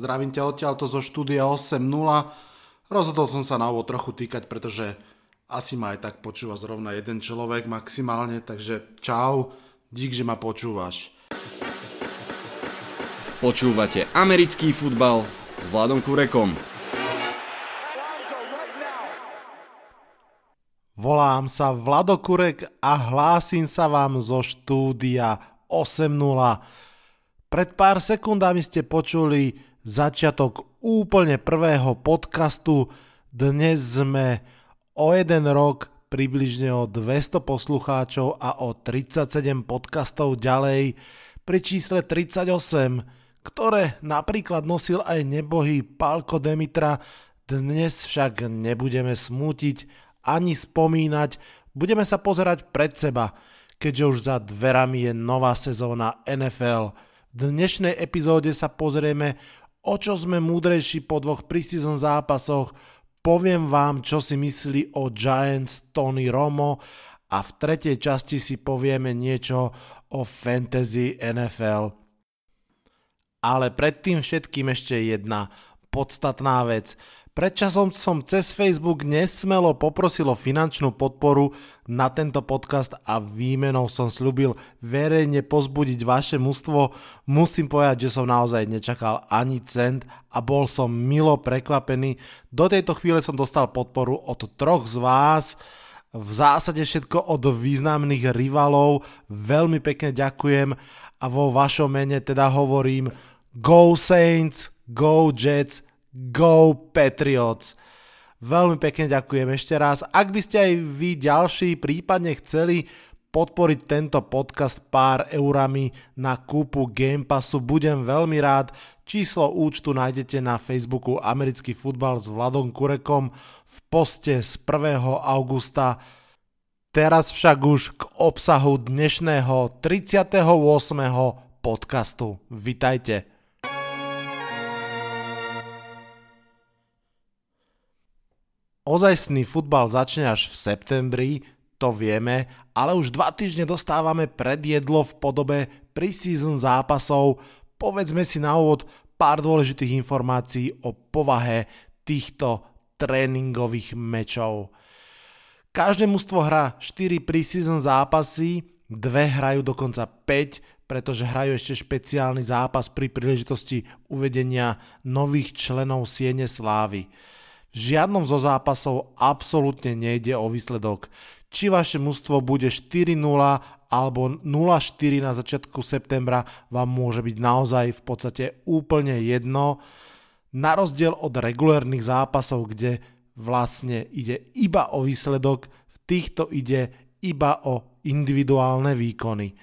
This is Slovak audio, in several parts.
zdravím ťa odtiaľto zo štúdia 8.0. Rozhodol som sa na úvod trochu týkať, pretože asi ma aj tak počúva zrovna jeden človek maximálne, takže čau, dík, že ma počúvaš. Počúvate americký futbal s Vladom Kurekom. Volám sa Vlado Kurek a hlásim sa vám zo štúdia 8.0. Pred pár sekundami ste počuli začiatok úplne prvého podcastu. Dnes sme o jeden rok približne o 200 poslucháčov a o 37 podcastov ďalej pri čísle 38, ktoré napríklad nosil aj nebohý Pálko Demitra. Dnes však nebudeme smútiť ani spomínať, budeme sa pozerať pred seba, keďže už za dverami je nová sezóna NFL. V dnešnej epizóde sa pozrieme, o čo sme múdrejší po dvoch preseason zápasoch, poviem vám, čo si myslí o Giants Tony Romo a v tretej časti si povieme niečo o fantasy NFL. Ale predtým všetkým ešte jedna podstatná vec – Predčasom som cez Facebook nesmelo poprosil o finančnú podporu na tento podcast a výmenou som slúbil verejne pozbudiť vaše mužstvo. Musím povedať, že som naozaj nečakal ani cent a bol som milo prekvapený. Do tejto chvíle som dostal podporu od troch z vás, v zásade všetko od významných rivalov. Veľmi pekne ďakujem a vo vašom mene teda hovorím Go Saints, Go Jets, Go Patriots! Veľmi pekne ďakujem ešte raz. Ak by ste aj vy ďalší prípadne chceli podporiť tento podcast pár eurami na kúpu Game Passu, budem veľmi rád. Číslo účtu nájdete na Facebooku Americký futbal s Vladom Kurekom v poste z 1. augusta. Teraz však už k obsahu dnešného 38. podcastu. Vitajte. Ozajstný futbal začne až v septembri, to vieme, ale už dva týždne dostávame predjedlo v podobe preseason zápasov. Povedzme si na úvod pár dôležitých informácií o povahe týchto tréningových mečov. Každé mužstvo hrá 4 preseason zápasy, dve hrajú dokonca 5, pretože hrajú ešte špeciálny zápas pri príležitosti uvedenia nových členov Siene Slávy. V žiadnom zo zápasov absolútne nejde o výsledok. Či vaše mužstvo bude 4-0 alebo 0-4 na začiatku septembra vám môže byť naozaj v podstate úplne jedno. Na rozdiel od regulérnych zápasov, kde vlastne ide iba o výsledok, v týchto ide iba o individuálne výkony.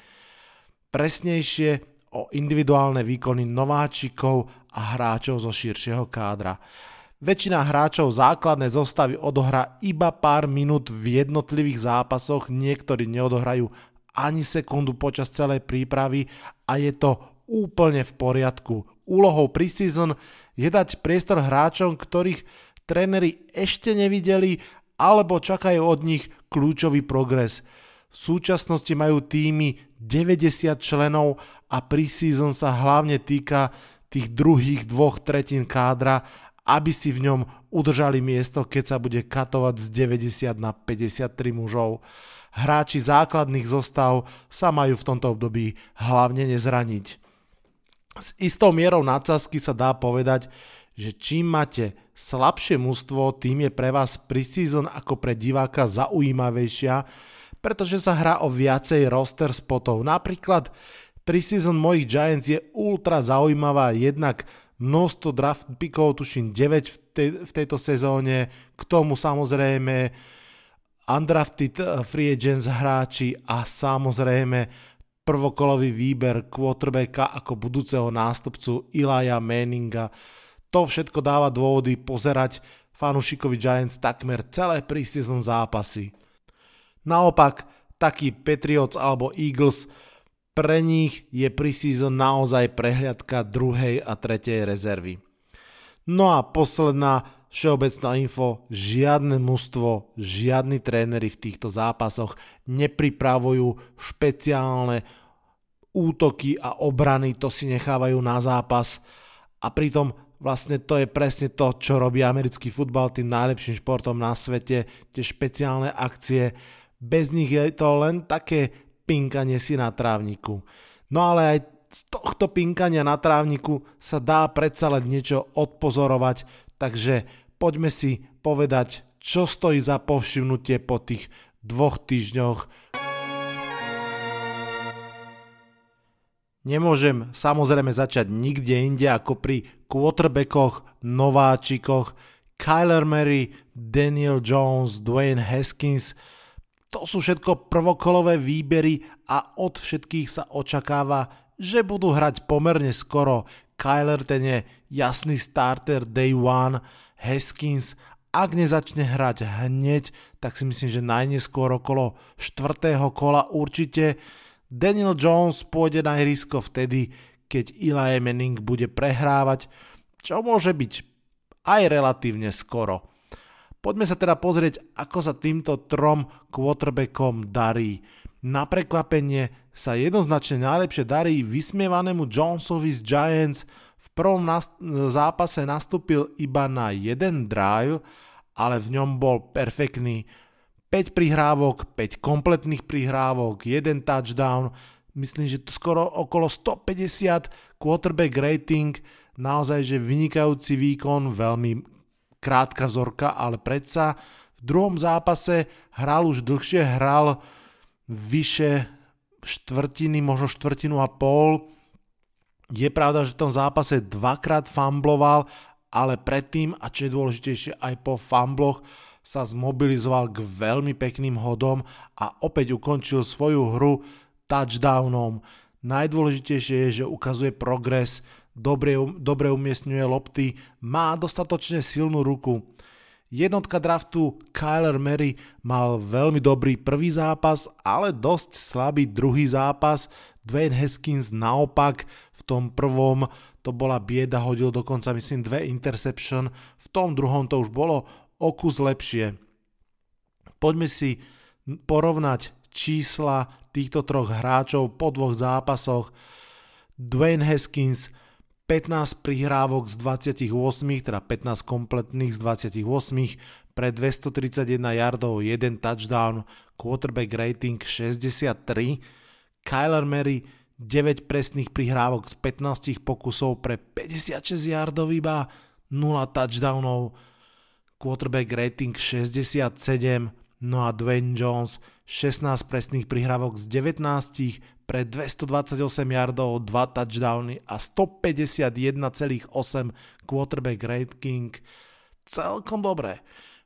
Presnejšie o individuálne výkony nováčikov a hráčov zo širšieho kádra. Väčšina hráčov základnej zostavy odohrá iba pár minút v jednotlivých zápasoch, niektorí neodohrajú ani sekundu počas celej prípravy a je to úplne v poriadku. Úlohou preseason je dať priestor hráčom, ktorých tréneri ešte nevideli alebo čakajú od nich kľúčový progres. V súčasnosti majú týmy 90 členov a preseason sa hlavne týka tých druhých dvoch tretín kádra aby si v ňom udržali miesto, keď sa bude katovať z 90 na 53 mužov. Hráči základných zostav sa majú v tomto období hlavne nezraniť. S istou mierou nadsázky sa dá povedať, že čím máte slabšie mužstvo, tým je pre vás preseason ako pre diváka zaujímavejšia, pretože sa hrá o viacej roster spotov. Napríklad preseason mojich Giants je ultra zaujímavá jednak množstvo draft pickov, tuším 9 v, tej, v tejto sezóne, k tomu samozrejme undrafted eh, free agents hráči a samozrejme prvokolový výber quarterbacka ako budúceho nástupcu Ilaja Manninga. To všetko dáva dôvody pozerať fanúšikovi Giants takmer celé preseason zápasy. Naopak, taký Patriots alebo Eagles pre nich je preseason naozaj prehliadka druhej a tretej rezervy. No a posledná všeobecná info, žiadne mužstvo, žiadni tréneri v týchto zápasoch nepripravujú špeciálne útoky a obrany, to si nechávajú na zápas a pritom vlastne to je presne to, čo robí americký futbal tým najlepším športom na svete, tie špeciálne akcie. Bez nich je to len také pinkanie si na trávniku. No ale aj z tohto pinkania na trávniku sa dá predsa len niečo odpozorovať, takže poďme si povedať, čo stojí za povšimnutie po tých dvoch týždňoch Nemôžem samozrejme začať nikde inde ako pri quarterbackoch, nováčikoch, Kyler Murray, Daniel Jones, Dwayne Haskins. To sú všetko prvokolové výbery a od všetkých sa očakáva, že budú hrať pomerne skoro. Kyler ten je jasný starter day one, Haskins ak nezačne hrať hneď, tak si myslím, že najneskôr okolo 4. kola určite Daniel Jones pôjde na ihrisko vtedy, keď Eli Manning bude prehrávať, čo môže byť aj relatívne skoro. Poďme sa teda pozrieť, ako sa týmto trom quarterbackom darí. Na prekvapenie sa jednoznačne najlepšie darí vysmievanému Jonesovi z Giants. V prvom zápase nastúpil iba na jeden drive, ale v ňom bol perfektný 5 prihrávok, 5 kompletných prihrávok, 1 touchdown, myslím, že to skoro okolo 150 quarterback rating, naozaj, že vynikajúci výkon, veľmi krátka vzorka, ale predsa v druhom zápase hral už dlhšie, hral vyše štvrtiny, možno štvrtinu a pol. Je pravda, že v tom zápase dvakrát fumbloval, ale predtým, a čo je dôležitejšie, aj po fumbloch, sa zmobilizoval k veľmi pekným hodom a opäť ukončil svoju hru touchdownom. Najdôležitejšie je, že ukazuje progres, dobre, dobre umiestňuje lopty, má dostatočne silnú ruku. Jednotka draftu Kyler Murray mal veľmi dobrý prvý zápas, ale dosť slabý druhý zápas. Dwayne Haskins naopak v tom prvom to bola bieda, hodil dokonca myslím dve interception, v tom druhom to už bolo o kus lepšie. Poďme si porovnať čísla týchto troch hráčov po dvoch zápasoch. Dwayne Haskins 15 prihrávok z 28, teda 15 kompletných z 28, pre 231 yardov, 1 touchdown, quarterback rating 63, Kyler Murray 9 presných prihrávok z 15 pokusov pre 56 yardov iba, 0 touchdownov, quarterback rating 67, no a Dwayne Jones 16 presných prihrávok z 19 pre 228 yardov, 2 touchdowny a 151,8 quarterback rating. Celkom dobre.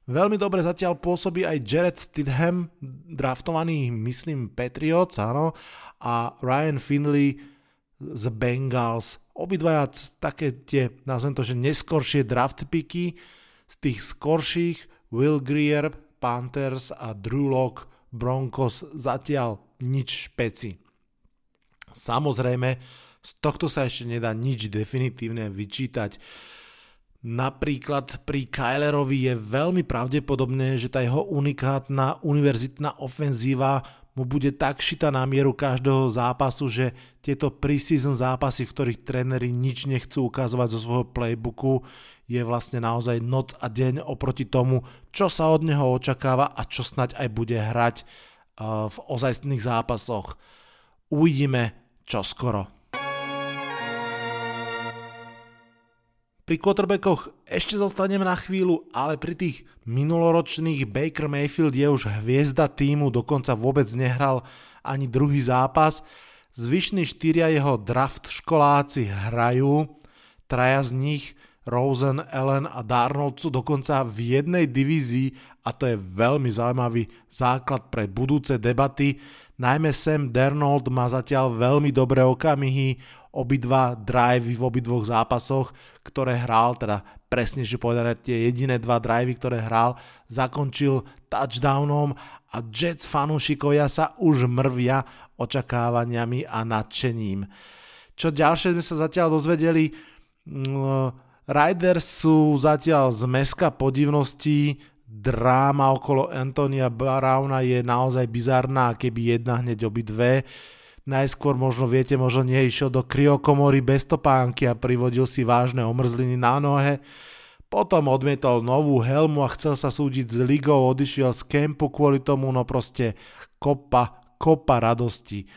Veľmi dobre zatiaľ pôsobí aj Jared Stidham, draftovaný, myslím, Patriots, áno, a Ryan Finley z Bengals. Obidvaja také tie, nazvem to, že neskoršie draft picky, z tých skorších Will Greer, Panthers a Drew Lock Broncos zatiaľ nič špeci. Samozrejme, z tohto sa ešte nedá nič definitívne vyčítať. Napríklad pri Kylerovi je veľmi pravdepodobné, že tá jeho unikátna univerzitná ofenzíva mu bude tak šita na mieru každého zápasu, že tieto preseason zápasy, v ktorých tréneri nič nechcú ukazovať zo svojho playbooku, je vlastne naozaj noc a deň oproti tomu, čo sa od neho očakáva a čo snať aj bude hrať v ozajstných zápasoch. Uvidíme čo skoro. Pri quarterbackoch ešte zostaneme na chvíľu, ale pri tých minuloročných Baker Mayfield je už hviezda týmu, dokonca vôbec nehral ani druhý zápas. Zvyšní štyria jeho draft školáci hrajú, traja z nich Rosen, Allen a Darnold sú dokonca v jednej divízii a to je veľmi zaujímavý základ pre budúce debaty. Najmä Sam Darnold má zatiaľ veľmi dobré okamihy, obidva drivey v obidvoch zápasoch, ktoré hral, teda presnejšie povedané tie jediné dva drivey, ktoré hral, zakončil touchdownom a Jets fanúšikovia sa už mrvia očakávaniami a nadšením. Čo ďalšie sme sa zatiaľ dozvedeli, mm, Riders sú zatiaľ z meska podivností, dráma okolo Antonia Browna je naozaj bizarná, keby jedna hneď obidve. Najskôr možno viete, možno išiel do kryokomory bez topánky a privodil si vážne omrzliny na nohe. Potom odmietol novú helmu a chcel sa súdiť s ligou, odišiel z kempu kvôli tomu, no proste kopa, kopa radosti.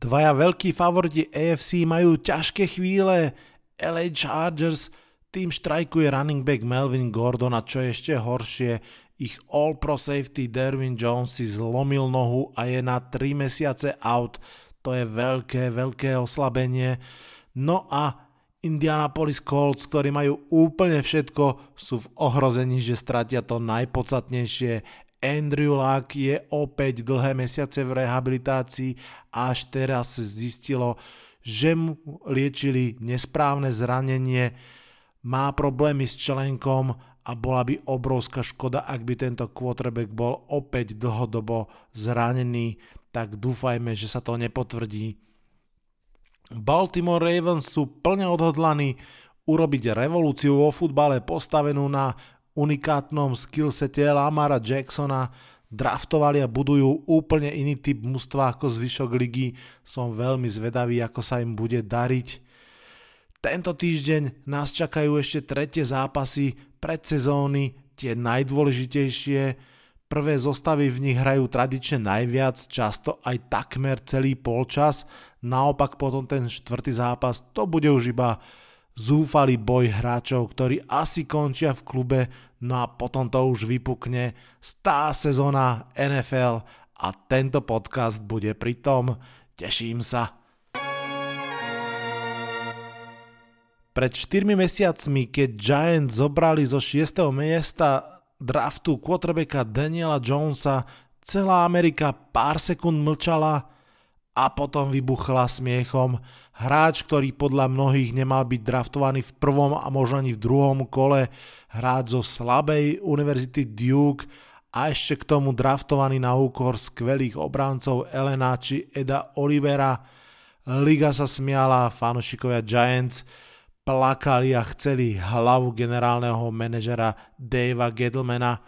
Dvaja veľkí favoriti AFC majú ťažké chvíle. LA Chargers tým štrajkuje running back Melvin Gordon a čo je ešte horšie, ich All-Pro safety Derwin Jones si zlomil nohu a je na 3 mesiace out. To je veľké, veľké oslabenie. No a Indianapolis Colts, ktorí majú úplne všetko, sú v ohrození, že stratia to najpodstatnejšie. Andrew Luck je opäť dlhé mesiace v rehabilitácii a až teraz zistilo, že mu liečili nesprávne zranenie, má problémy s členkom a bola by obrovská škoda, ak by tento quarterback bol opäť dlhodobo zranený, tak dúfajme, že sa to nepotvrdí. Baltimore Ravens sú plne odhodlaní urobiť revolúciu vo futbale postavenú na unikátnom skillsete Lamara Jacksona, draftovali a budujú úplne iný typ mužstva ako zvyšok ligy. Som veľmi zvedavý, ako sa im bude dariť. Tento týždeň nás čakajú ešte tretie zápasy predsezóny tie najdôležitejšie. Prvé zostavy v nich hrajú tradične najviac, často aj takmer celý polčas. Naopak potom ten štvrtý zápas to bude už iba zúfalý boj hráčov, ktorí asi končia v klube, no a potom to už vypukne stá sezóna NFL a tento podcast bude pri tom. Teším sa. Pred 4 mesiacmi, keď Giants zobrali zo 6. miesta draftu quarterbacka Daniela Jonesa, celá Amerika pár sekúnd mlčala a potom vybuchla smiechom. Hráč, ktorý podľa mnohých nemal byť draftovaný v prvom a možno ani v druhom kole, hráč zo slabej univerzity Duke a ešte k tomu draftovaný na úkor skvelých obráncov Elena či Eda Olivera. Liga sa smiala, fanúšikovia Giants plakali a chceli hlavu generálneho manažera Davea Gettlemana.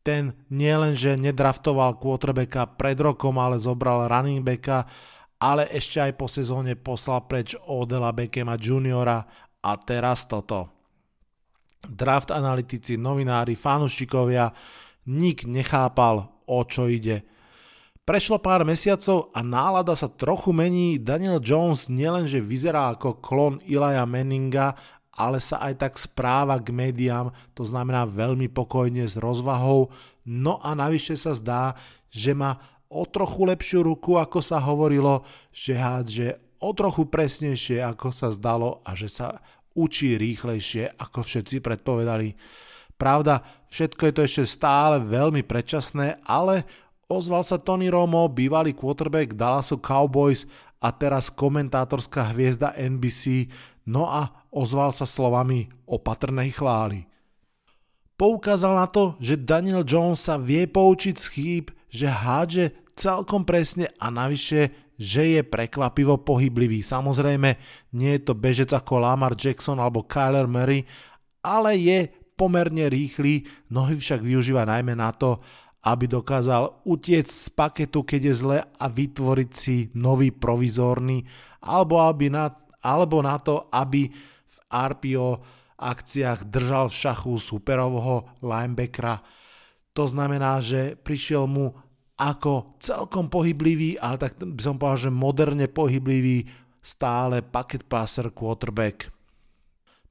Ten nielenže nedraftoval quarterbacka pred rokom, ale zobral running backa, ale ešte aj po sezóne poslal preč Odela Beckhama juniora a teraz toto. Draft analytici, novinári, fanúšikovia, nik nechápal, o čo ide. Prešlo pár mesiacov a nálada sa trochu mení. Daniel Jones nielenže vyzerá ako klon Ilaja Manninga, ale sa aj tak správa k médiám, to znamená veľmi pokojne s rozvahou. No a navyše sa zdá, že má o trochu lepšiu ruku, ako sa hovorilo, že hádže o trochu presnejšie, ako sa zdalo a že sa učí rýchlejšie, ako všetci predpovedali. Pravda, všetko je to ešte stále veľmi predčasné, ale Ozval sa Tony Romo, bývalý quarterback Dallasu Cowboys a teraz komentátorská hviezda NBC, no a ozval sa slovami opatrnej chvály. Poukázal na to, že Daniel Jones sa vie poučiť z chýb, že hádže celkom presne a navyše, že je prekvapivo pohyblivý. Samozrejme, nie je to bežec ako Lamar Jackson alebo Kyler Murray, ale je pomerne rýchly, nohy však využíva najmä na to, aby dokázal utiec z paketu, keď je zle a vytvoriť si nový provizórny, alebo, aby na, alebo na to, aby v RPO akciách držal v šachu superovho linebackera. To znamená, že prišiel mu ako celkom pohyblivý, ale tak by som povedal, že moderne pohyblivý stále paket passer quarterback.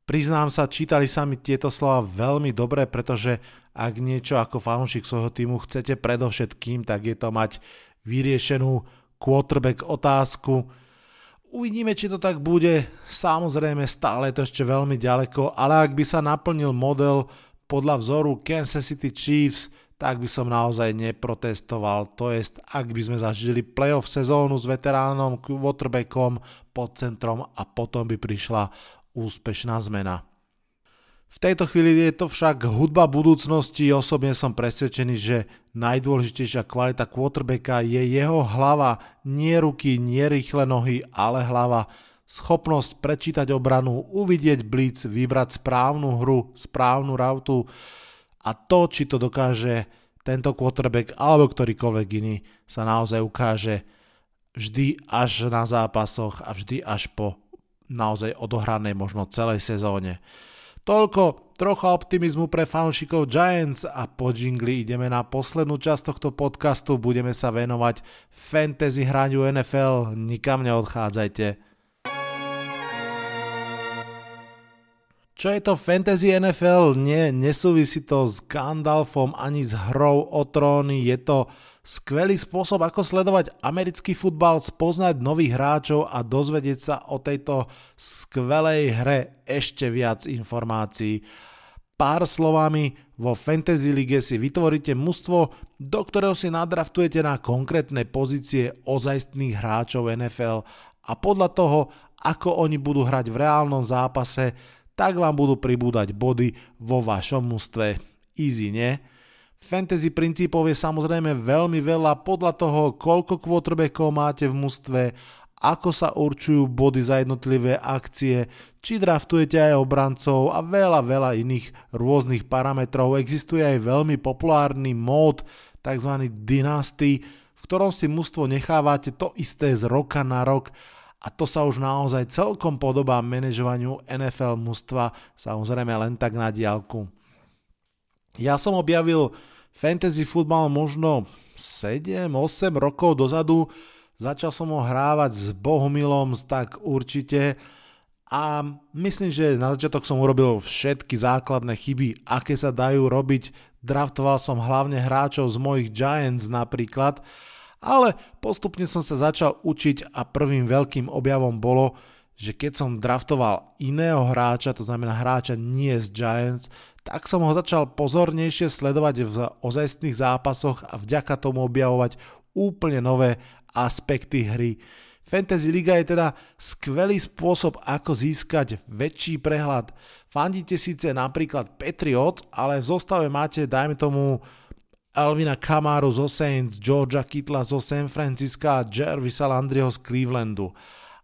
Priznám sa, čítali sa mi tieto slova veľmi dobre, pretože ak niečo ako fanúšik svojho týmu chcete predovšetkým, tak je to mať vyriešenú quarterback otázku. Uvidíme, či to tak bude. Samozrejme, stále je to ešte veľmi ďaleko, ale ak by sa naplnil model podľa vzoru Kansas City Chiefs, tak by som naozaj neprotestoval. To jest, ak by sme zažili playoff sezónu s veteránom, quarterbackom pod centrom a potom by prišla úspešná zmena. V tejto chvíli je to však hudba budúcnosti. Osobne som presvedčený, že najdôležitejšia kvalita quarterbacka je jeho hlava, nie ruky, nie rýchle nohy, ale hlava. Schopnosť prečítať obranu, uvidieť blitz, vybrať správnu hru, správnu rautu a to, či to dokáže tento quarterback alebo ktorýkoľvek iný sa naozaj ukáže vždy až na zápasoch a vždy až po naozaj odohranej možno celej sezóne. Toľko trocha optimizmu pre fanúšikov Giants a po jingli ideme na poslednú časť tohto podcastu. Budeme sa venovať fantasy hraniu NFL. Nikam neodchádzajte. Čo je to Fantasy NFL? Nie, nesúvisí to s Gandalfom ani s hrou o tróny, je to skvelý spôsob, ako sledovať americký futbal, spoznať nových hráčov a dozvedieť sa o tejto skvelej hre ešte viac informácií. Pár slovami, vo Fantasy Lige si vytvoríte mužstvo, do ktorého si nadraftujete na konkrétne pozície ozajstných hráčov NFL a podľa toho, ako oni budú hrať v reálnom zápase, tak vám budú pribúdať body vo vašom mústve. Easy, nie? Fantasy princípov je samozrejme veľmi veľa podľa toho, koľko quarterbackov máte v mústve, ako sa určujú body za jednotlivé akcie, či draftujete aj obrancov a veľa, veľa iných rôznych parametrov. Existuje aj veľmi populárny mód, tzv. Dynasty, v ktorom si mústvo nechávate to isté z roka na rok a to sa už naozaj celkom podobá manažovaniu NFL mužstva, samozrejme len tak na diálku. Ja som objavil fantasy futbal možno 7-8 rokov dozadu, začal som ho hrávať s Bohumilom, tak určite a myslím, že na začiatok som urobil všetky základné chyby, aké sa dajú robiť. Draftoval som hlavne hráčov z mojich Giants napríklad, ale postupne som sa začal učiť a prvým veľkým objavom bolo, že keď som draftoval iného hráča, to znamená hráča nie z Giants, tak som ho začal pozornejšie sledovať v ozajstných zápasoch a vďaka tomu objavovať úplne nové aspekty hry. Fantasy Liga je teda skvelý spôsob, ako získať väčší prehľad. Fandíte síce napríklad Patriots, ale v zostave máte, dajme tomu, Alvina Kamaru zo Saints, Georgia Kittla zo San Francisca a Jervisa Landryho z Clevelandu.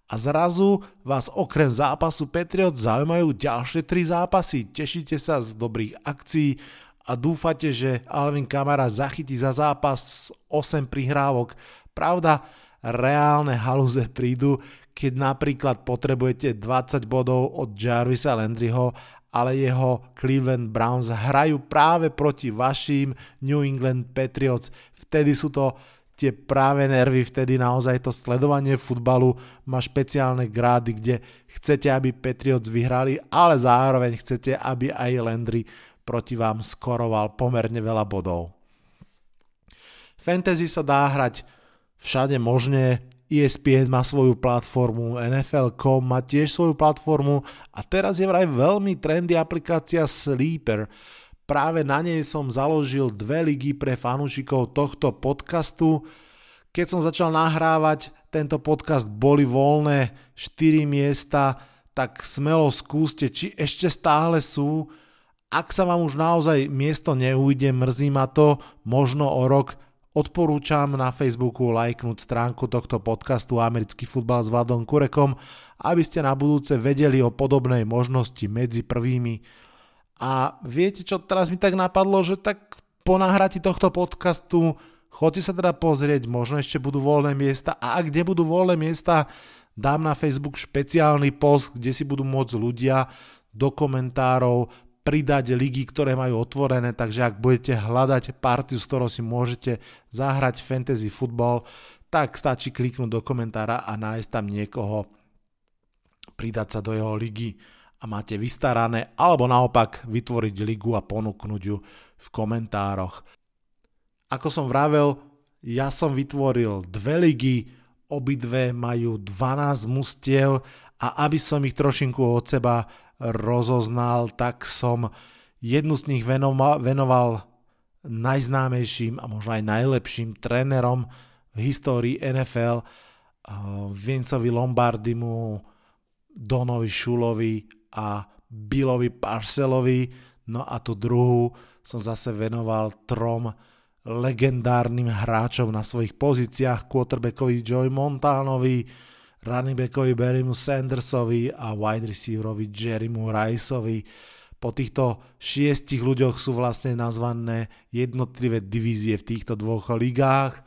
A zrazu vás okrem zápasu Patriot zaujímajú ďalšie tri zápasy. Tešíte sa z dobrých akcií a dúfate, že Alvin Kamara zachytí za zápas 8 prihrávok. Pravda, reálne halúze prídu, keď napríklad potrebujete 20 bodov od Jarvisa Landryho ale jeho Cleveland Browns hrajú práve proti vašim New England Patriots. Vtedy sú to tie práve nervy, vtedy naozaj to sledovanie futbalu má špeciálne grády, kde chcete, aby Patriots vyhrali, ale zároveň chcete, aby aj Landry proti vám skoroval pomerne veľa bodov. Fantasy sa dá hrať všade možne, ESPN má svoju platformu, NFL.com má tiež svoju platformu a teraz je vraj veľmi trendy aplikácia Sleeper. Práve na nej som založil dve ligy pre fanúšikov tohto podcastu. Keď som začal nahrávať tento podcast, boli voľné 4 miesta, tak smelo skúste, či ešte stále sú. Ak sa vám už naozaj miesto neujde, mrzí ma to, možno o rok Odporúčam na Facebooku lajknúť stránku tohto podcastu Americký futbal s Vladom Kurekom, aby ste na budúce vedeli o podobnej možnosti medzi prvými. A viete čo, teraz mi tak napadlo, že tak po nahrati tohto podcastu choďte sa teda pozrieť, možno ešte budú voľné miesta. A ak kde budú voľné miesta, dám na Facebook špeciálny post, kde si budú môcť ľudia do komentárov pridať ligy, ktoré majú otvorené, takže ak budete hľadať partiu, s ktorou si môžete zahrať fantasy futbal, tak stačí kliknúť do komentára a nájsť tam niekoho, pridať sa do jeho ligy a máte vystarané, alebo naopak vytvoriť ligu a ponúknuť ju v komentároch. Ako som vravel, ja som vytvoril dve ligy, obidve majú 12 mustiev a aby som ich trošinku od seba rozoznal, tak som jednu z nich venoval, najznámejším a možno aj najlepším trénerom v histórii NFL, uh, Vincovi Lombardimu, Donovi Šulovi a Billovi Parcelovi. No a tú druhú som zase venoval trom legendárnym hráčom na svojich pozíciách, quarterbackovi Joey Montanovi, running backovi Barrymu Sandersovi a wide receiverovi Jerrymu Riceovi. Po týchto šiestich ľuďoch sú vlastne nazvané jednotlivé divízie v týchto dvoch ligách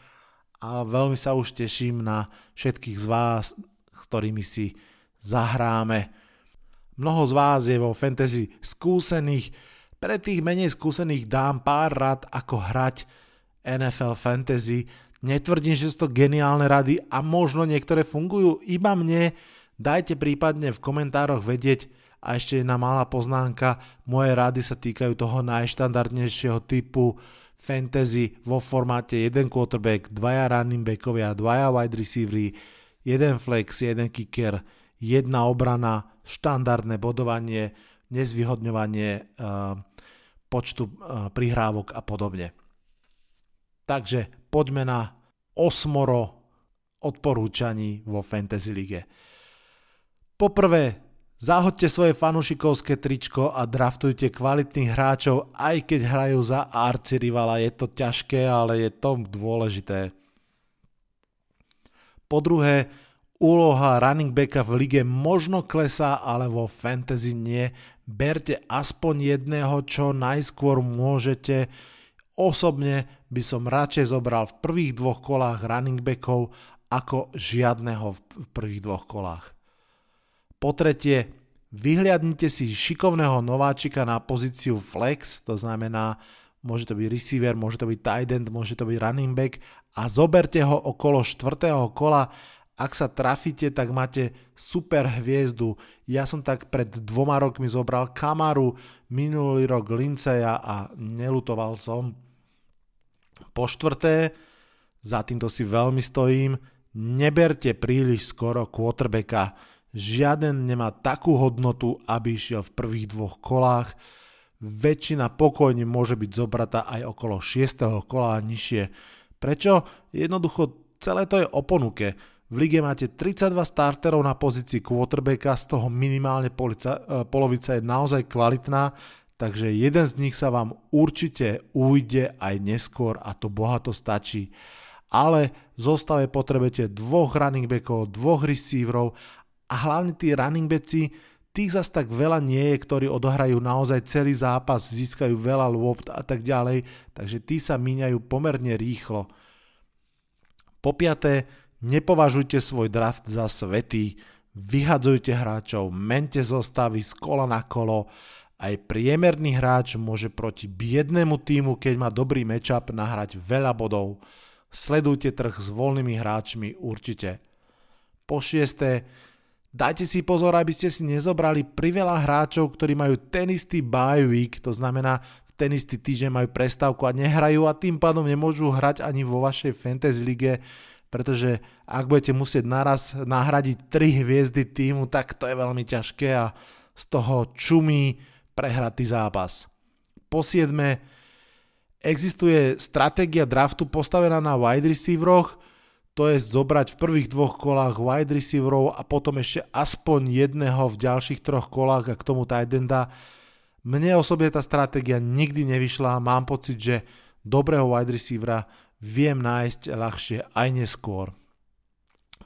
a veľmi sa už teším na všetkých z vás, s ktorými si zahráme. Mnoho z vás je vo fantasy skúsených, pre tých menej skúsených dám pár rad, ako hrať NFL Fantasy. Netvrdím, že sú to geniálne rady a možno niektoré fungujú iba mne. Dajte prípadne v komentároch vedieť, a ešte jedna malá poznámka, moje rady sa týkajú toho najštandardnejšieho typu fantasy vo formáte jeden quarterback, dvaja running backovia, dvaja wide receivery, jeden flex, jeden kicker, jedna obrana, štandardné bodovanie, nezvyhodňovanie uh, počtu uh, prihrávok a podobne. Takže poďme na osmoro odporúčaní vo Fantasy Lige. Poprvé, zahoďte svoje fanušikovské tričko a draftujte kvalitných hráčov, aj keď hrajú za arcirivala. Je to ťažké, ale je to dôležité. Po druhé, úloha running backa v lige možno klesá, ale vo fantasy nie. Berte aspoň jedného, čo najskôr môžete. Osobne by som radšej zobral v prvých dvoch kolách running backov ako žiadneho v prvých dvoch kolách. Po tretie, vyhliadnite si šikovného nováčika na pozíciu flex, to znamená, môže to byť receiver, môže to byť tight end, môže to byť running back a zoberte ho okolo štvrtého kola ak sa trafíte, tak máte super hviezdu. Ja som tak pred dvoma rokmi zobral Kamaru, minulý rok Linceja a nelutoval som. Po štvrté, za týmto si veľmi stojím, neberte príliš skoro quarterbacka. Žiaden nemá takú hodnotu, aby išiel v prvých dvoch kolách. Väčšina pokojne môže byť zobratá aj okolo 6. kola a nižšie. Prečo? Jednoducho celé to je o ponuke v lige máte 32 starterov na pozícii quarterbacka, z toho minimálne polica, e, polovica je naozaj kvalitná, takže jeden z nich sa vám určite ujde aj neskôr a to bohato stačí. Ale v zostave potrebujete dvoch running backov, dvoch receiverov a hlavne tí running backi, tých zas tak veľa nie je, ktorí odohrajú naozaj celý zápas, získajú veľa lopt a tak ďalej, takže tí sa míňajú pomerne rýchlo. Po piaté, Nepovažujte svoj draft za svetý, vyhadzujte hráčov, mente zostavy z kola na kolo, aj priemerný hráč môže proti biednému týmu, keď má dobrý matchup, nahrať veľa bodov. Sledujte trh s voľnými hráčmi určite. Po šiesté, dajte si pozor, aby ste si nezobrali priveľa hráčov, ktorí majú ten istý bye week, to znamená ten istý týždeň majú prestávku a nehrajú a tým pádom nemôžu hrať ani vo vašej fantasy lige, pretože ak budete musieť naraz nahradiť tri hviezdy týmu, tak to je veľmi ťažké a z toho čumí prehratý zápas. Po siedme, existuje stratégia draftu postavená na wide receiveroch, to je zobrať v prvých dvoch kolách wide receiverov a potom ešte aspoň jedného v ďalších troch kolách a k tomu tight enda. Mne osobne tá stratégia nikdy nevyšla, mám pocit, že dobrého wide receivera viem nájsť ľahšie aj neskôr.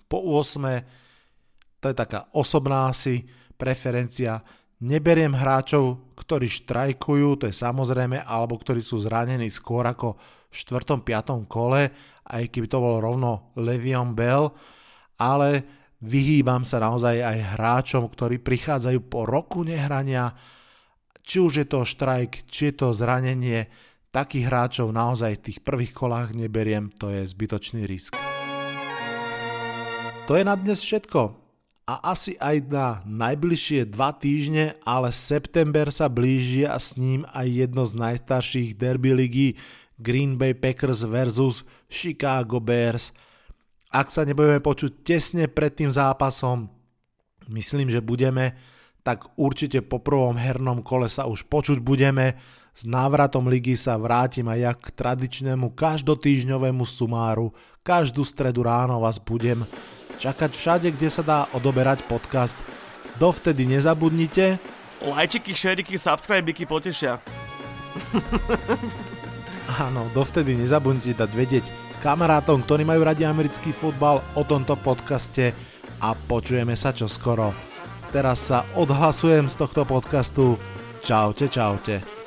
Po 8. to je taká osobná asi preferencia. Neberiem hráčov, ktorí štrajkujú, to je samozrejme, alebo ktorí sú zranení skôr ako v 4. 5. kole, aj keby to bol rovno Levion Bell, ale vyhýbam sa naozaj aj hráčom, ktorí prichádzajú po roku nehrania, či už je to štrajk, či je to zranenie, takých hráčov naozaj v tých prvých kolách neberiem, to je zbytočný risk. To je na dnes všetko. A asi aj na najbližšie dva týždne, ale september sa blíži a s ním aj jedno z najstarších derby ligy Green Bay Packers versus Chicago Bears. Ak sa nebudeme počuť tesne pred tým zápasom, myslím, že budeme, tak určite po prvom hernom kole sa už počuť budeme s návratom ligy sa vrátim aj ja k tradičnému každotýžňovému sumáru. Každú stredu ráno vás budem čakať všade, kde sa dá odoberať podcast. Dovtedy nezabudnite. Lajčiky, šeriky, subscribeky potešia. Áno, dovtedy nezabudnite dať vedieť kamarátom, ktorí majú radi americký futbal o tomto podcaste a počujeme sa čoskoro. Teraz sa odhlasujem z tohto podcastu. Čaute, čaute.